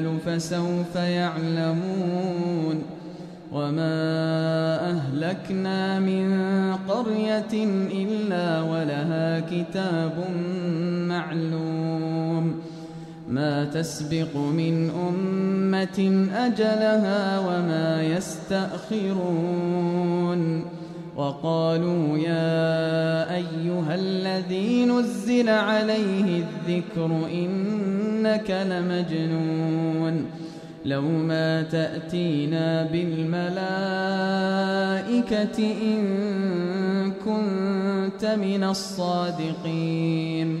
الأمل فسوف يعلمون وما أهلكنا من قرية إلا ولها كتاب معلوم ما تسبق من أمة أجلها وما يستأخرون وقالوا يا أيها الذي نزل عليه الذكر إنك لمجنون لو ما تأتينا بالملائكة إن كنت من الصادقين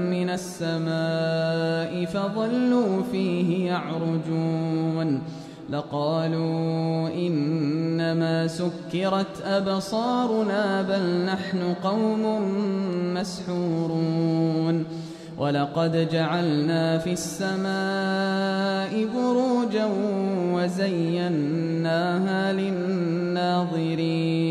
السماء فظلوا فيه يعرجون لقالوا إنما سكرت أبصارنا بل نحن قوم مسحورون ولقد جعلنا في السماء بروجا وزيناها للناظرين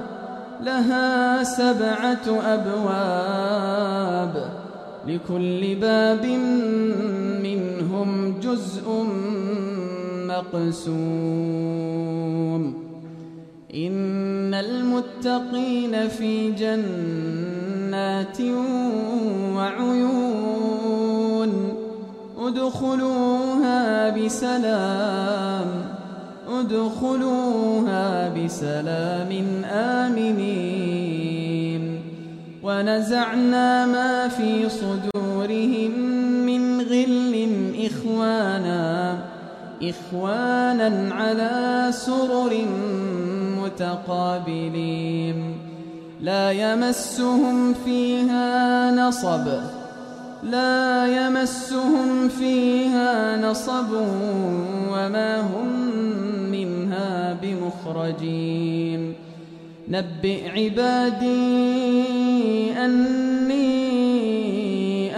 لها سبعة أبواب لكل باب منهم جزء مقسوم. إن المتقين في جنات وعيون. ادخلوها بسلام. ادخلوها بسلام آمنين. ونزعنا ما في صدورهم من غل إخوانا إخوانا على سرر متقابلين. لا يمسهم فيها نصب. لا يمسهم فيها نصب وما هم منها بمخرجين. نبئ عبادي أني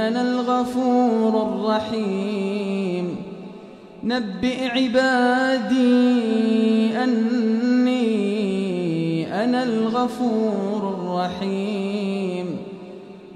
أنا الغفور الرحيم. نبئ عبادي أني أنا الغفور الرحيم.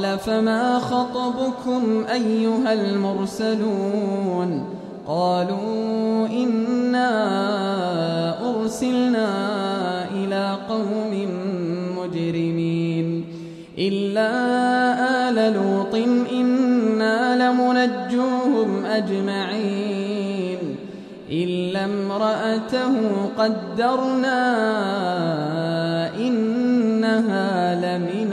قال فما خطبكم أيها المرسلون قالوا إنا أرسلنا إلى قوم مجرمين إلا آل لوط إنا لمنجوهم أجمعين إلا امرأته قدرنا إنها لمن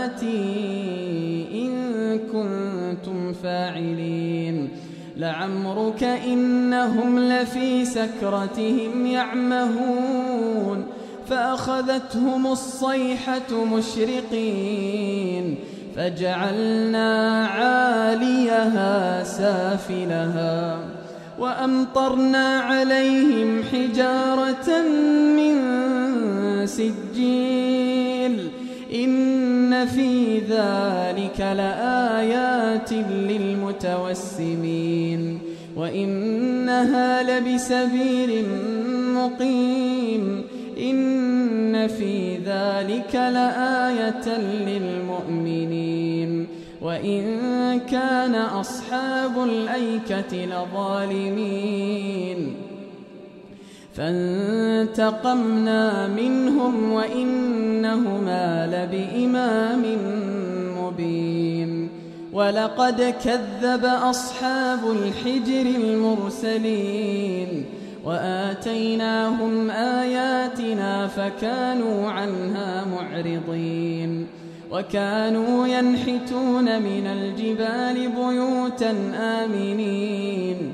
لعمرك إنهم لفي سكرتهم يعمهون فأخذتهم الصيحة مشرقين فجعلنا عاليها سافلها وأمطرنا عليهم حجارة من سجيل إن في ذلك لآيات للمتوسمين وإنها لبسبيل مقيم إن في ذلك لآية للمؤمنين وإن كان أصحاب الأيكة لظالمين فانتقمنا منهم وإنهما لبإمام مبين. ولقد كذب أصحاب الحجر المرسلين وآتيناهم آياتنا فكانوا عنها معرضين. وكانوا ينحتون من الجبال بيوتا آمنين.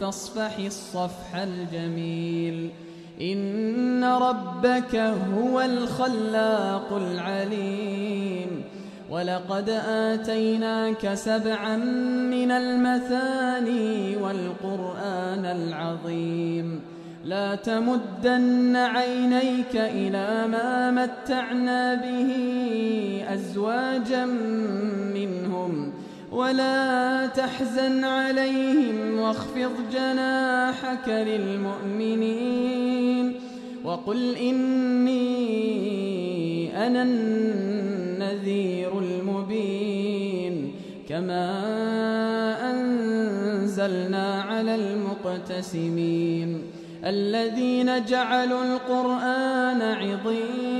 فاصفح الصفح الجميل. إن ربك هو الخلاق العليم. ولقد آتيناك سبعا من المثاني والقرآن العظيم. لا تمدن عينيك إلى ما متعنا به أزواجا منهم. ولا تحزن عليهم واخفض جناحك للمؤمنين وقل إني أنا النذير المبين كما أنزلنا على المقتسمين الذين جعلوا القرآن عظيم